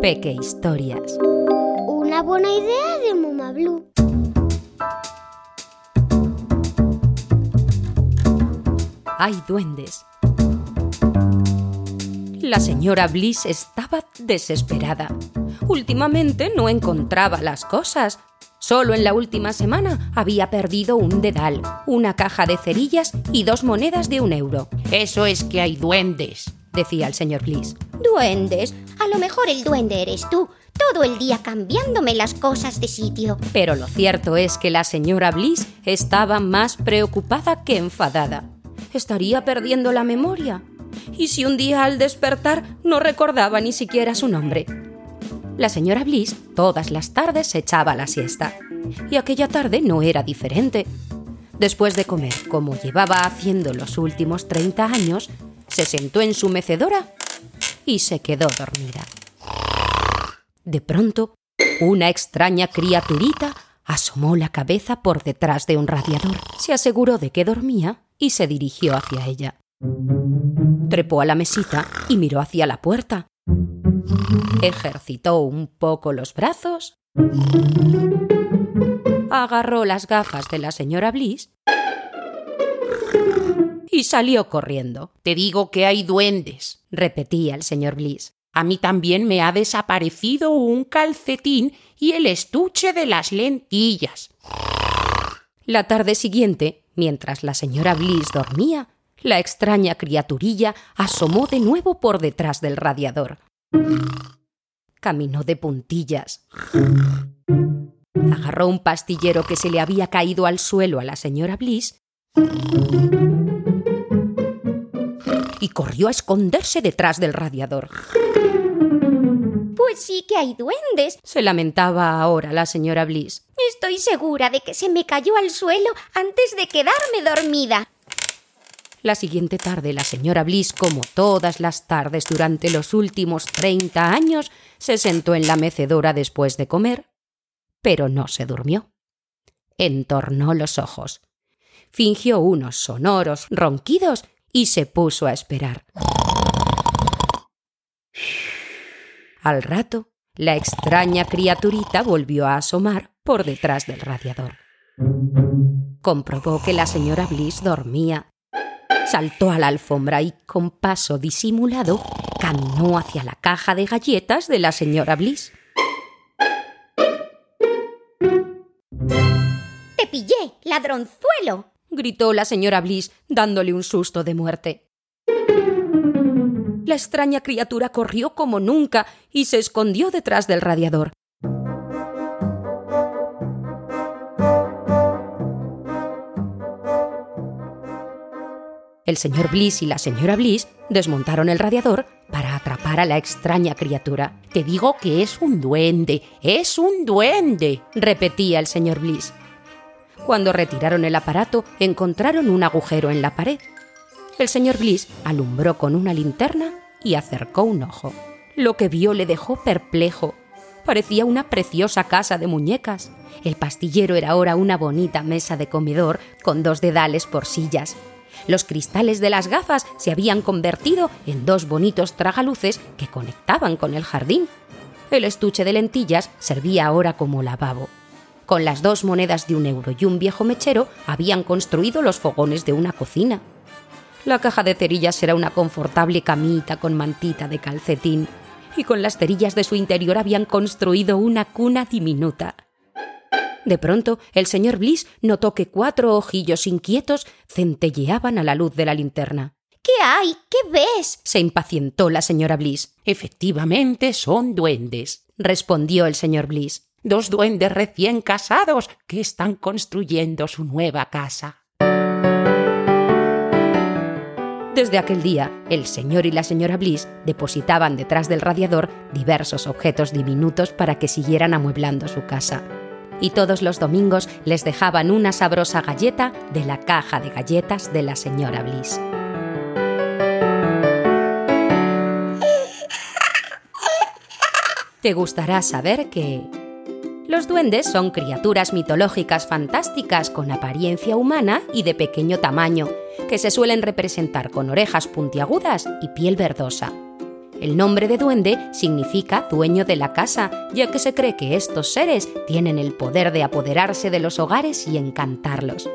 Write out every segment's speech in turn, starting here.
Peque Historias. Una buena idea de Muma Blue. Hay duendes. La señora Bliss estaba desesperada. Últimamente no encontraba las cosas. Solo en la última semana había perdido un dedal, una caja de cerillas y dos monedas de un euro. Eso es que hay duendes, decía el señor Bliss. Duendes. A lo mejor el duende eres tú, todo el día cambiándome las cosas de sitio. Pero lo cierto es que la señora Bliss estaba más preocupada que enfadada. ¿Estaría perdiendo la memoria? ¿Y si un día al despertar no recordaba ni siquiera su nombre? La señora Bliss todas las tardes se echaba la siesta. Y aquella tarde no era diferente. Después de comer, como llevaba haciendo los últimos 30 años, se sentó en su mecedora y se quedó dormida. De pronto, una extraña criaturita asomó la cabeza por detrás de un radiador, se aseguró de que dormía y se dirigió hacia ella. Trepó a la mesita y miró hacia la puerta. Ejercitó un poco los brazos, agarró las gafas de la señora Bliss y salió corriendo. Te digo que hay duendes, repetía el señor Bliss. A mí también me ha desaparecido un calcetín y el estuche de las lentillas. La tarde siguiente, mientras la señora Bliss dormía, la extraña criaturilla asomó de nuevo por detrás del radiador. Caminó de puntillas. Agarró un pastillero que se le había caído al suelo a la señora Bliss y corrió a esconderse detrás del radiador. Pues sí que hay duendes, se lamentaba ahora la señora Bliss. Estoy segura de que se me cayó al suelo antes de quedarme dormida. La siguiente tarde la señora Bliss, como todas las tardes durante los últimos treinta años, se sentó en la mecedora después de comer, pero no se durmió. Entornó los ojos, fingió unos sonoros ronquidos y se puso a esperar. Al rato, la extraña criaturita volvió a asomar por detrás del radiador. Comprobó que la señora Bliss dormía. Saltó a la alfombra y, con paso disimulado, caminó hacia la caja de galletas de la señora Bliss. ¡Te pillé, ladronzuelo! Gritó la señora Bliss, dándole un susto de muerte. La extraña criatura corrió como nunca y se escondió detrás del radiador. El señor Bliss y la señora Bliss desmontaron el radiador para atrapar a la extraña criatura. Te digo que es un duende, es un duende, repetía el señor Bliss. Cuando retiraron el aparato, encontraron un agujero en la pared. El señor Bliss alumbró con una linterna y acercó un ojo. Lo que vio le dejó perplejo. Parecía una preciosa casa de muñecas. El pastillero era ahora una bonita mesa de comedor con dos dedales por sillas. Los cristales de las gafas se habían convertido en dos bonitos tragaluces que conectaban con el jardín. El estuche de lentillas servía ahora como lavabo. Con las dos monedas de un euro y un viejo mechero habían construido los fogones de una cocina. La caja de cerillas era una confortable camita con mantita de calcetín, y con las cerillas de su interior habían construido una cuna diminuta. De pronto, el señor Bliss notó que cuatro ojillos inquietos centelleaban a la luz de la linterna. ¿Qué hay? ¿Qué ves? se impacientó la señora Bliss. Efectivamente son duendes, respondió el señor Bliss. Dos duendes recién casados que están construyendo su nueva casa. Desde aquel día, el señor y la señora Bliss depositaban detrás del radiador diversos objetos diminutos para que siguieran amueblando su casa. Y todos los domingos les dejaban una sabrosa galleta de la caja de galletas de la señora Bliss. Te gustará saber que los duendes son criaturas mitológicas fantásticas con apariencia humana y de pequeño tamaño, que se suelen representar con orejas puntiagudas y piel verdosa. El nombre de duende significa dueño de la casa, ya que se cree que estos seres tienen el poder de apoderarse de los hogares y encantarlos.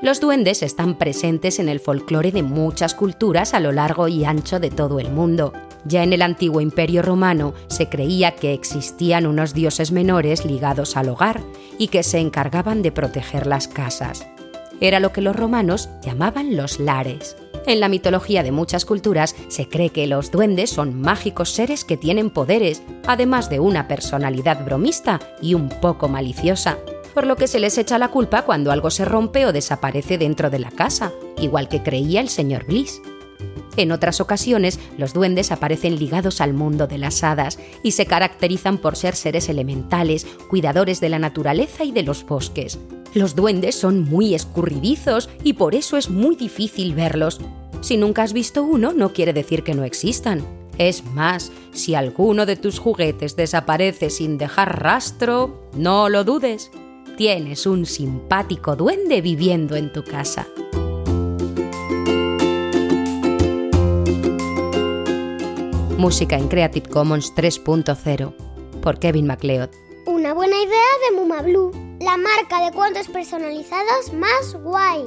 Los duendes están presentes en el folclore de muchas culturas a lo largo y ancho de todo el mundo. Ya en el antiguo imperio romano se creía que existían unos dioses menores ligados al hogar y que se encargaban de proteger las casas. Era lo que los romanos llamaban los lares. En la mitología de muchas culturas se cree que los duendes son mágicos seres que tienen poderes, además de una personalidad bromista y un poco maliciosa, por lo que se les echa la culpa cuando algo se rompe o desaparece dentro de la casa, igual que creía el señor Bliss. En otras ocasiones, los duendes aparecen ligados al mundo de las hadas y se caracterizan por ser seres elementales, cuidadores de la naturaleza y de los bosques. Los duendes son muy escurridizos y por eso es muy difícil verlos. Si nunca has visto uno, no quiere decir que no existan. Es más, si alguno de tus juguetes desaparece sin dejar rastro, no lo dudes. Tienes un simpático duende viviendo en tu casa. Música en Creative Commons 3.0 por Kevin MacLeod. Una buena idea de Muma Blue, la marca de cuentos personalizados más guay.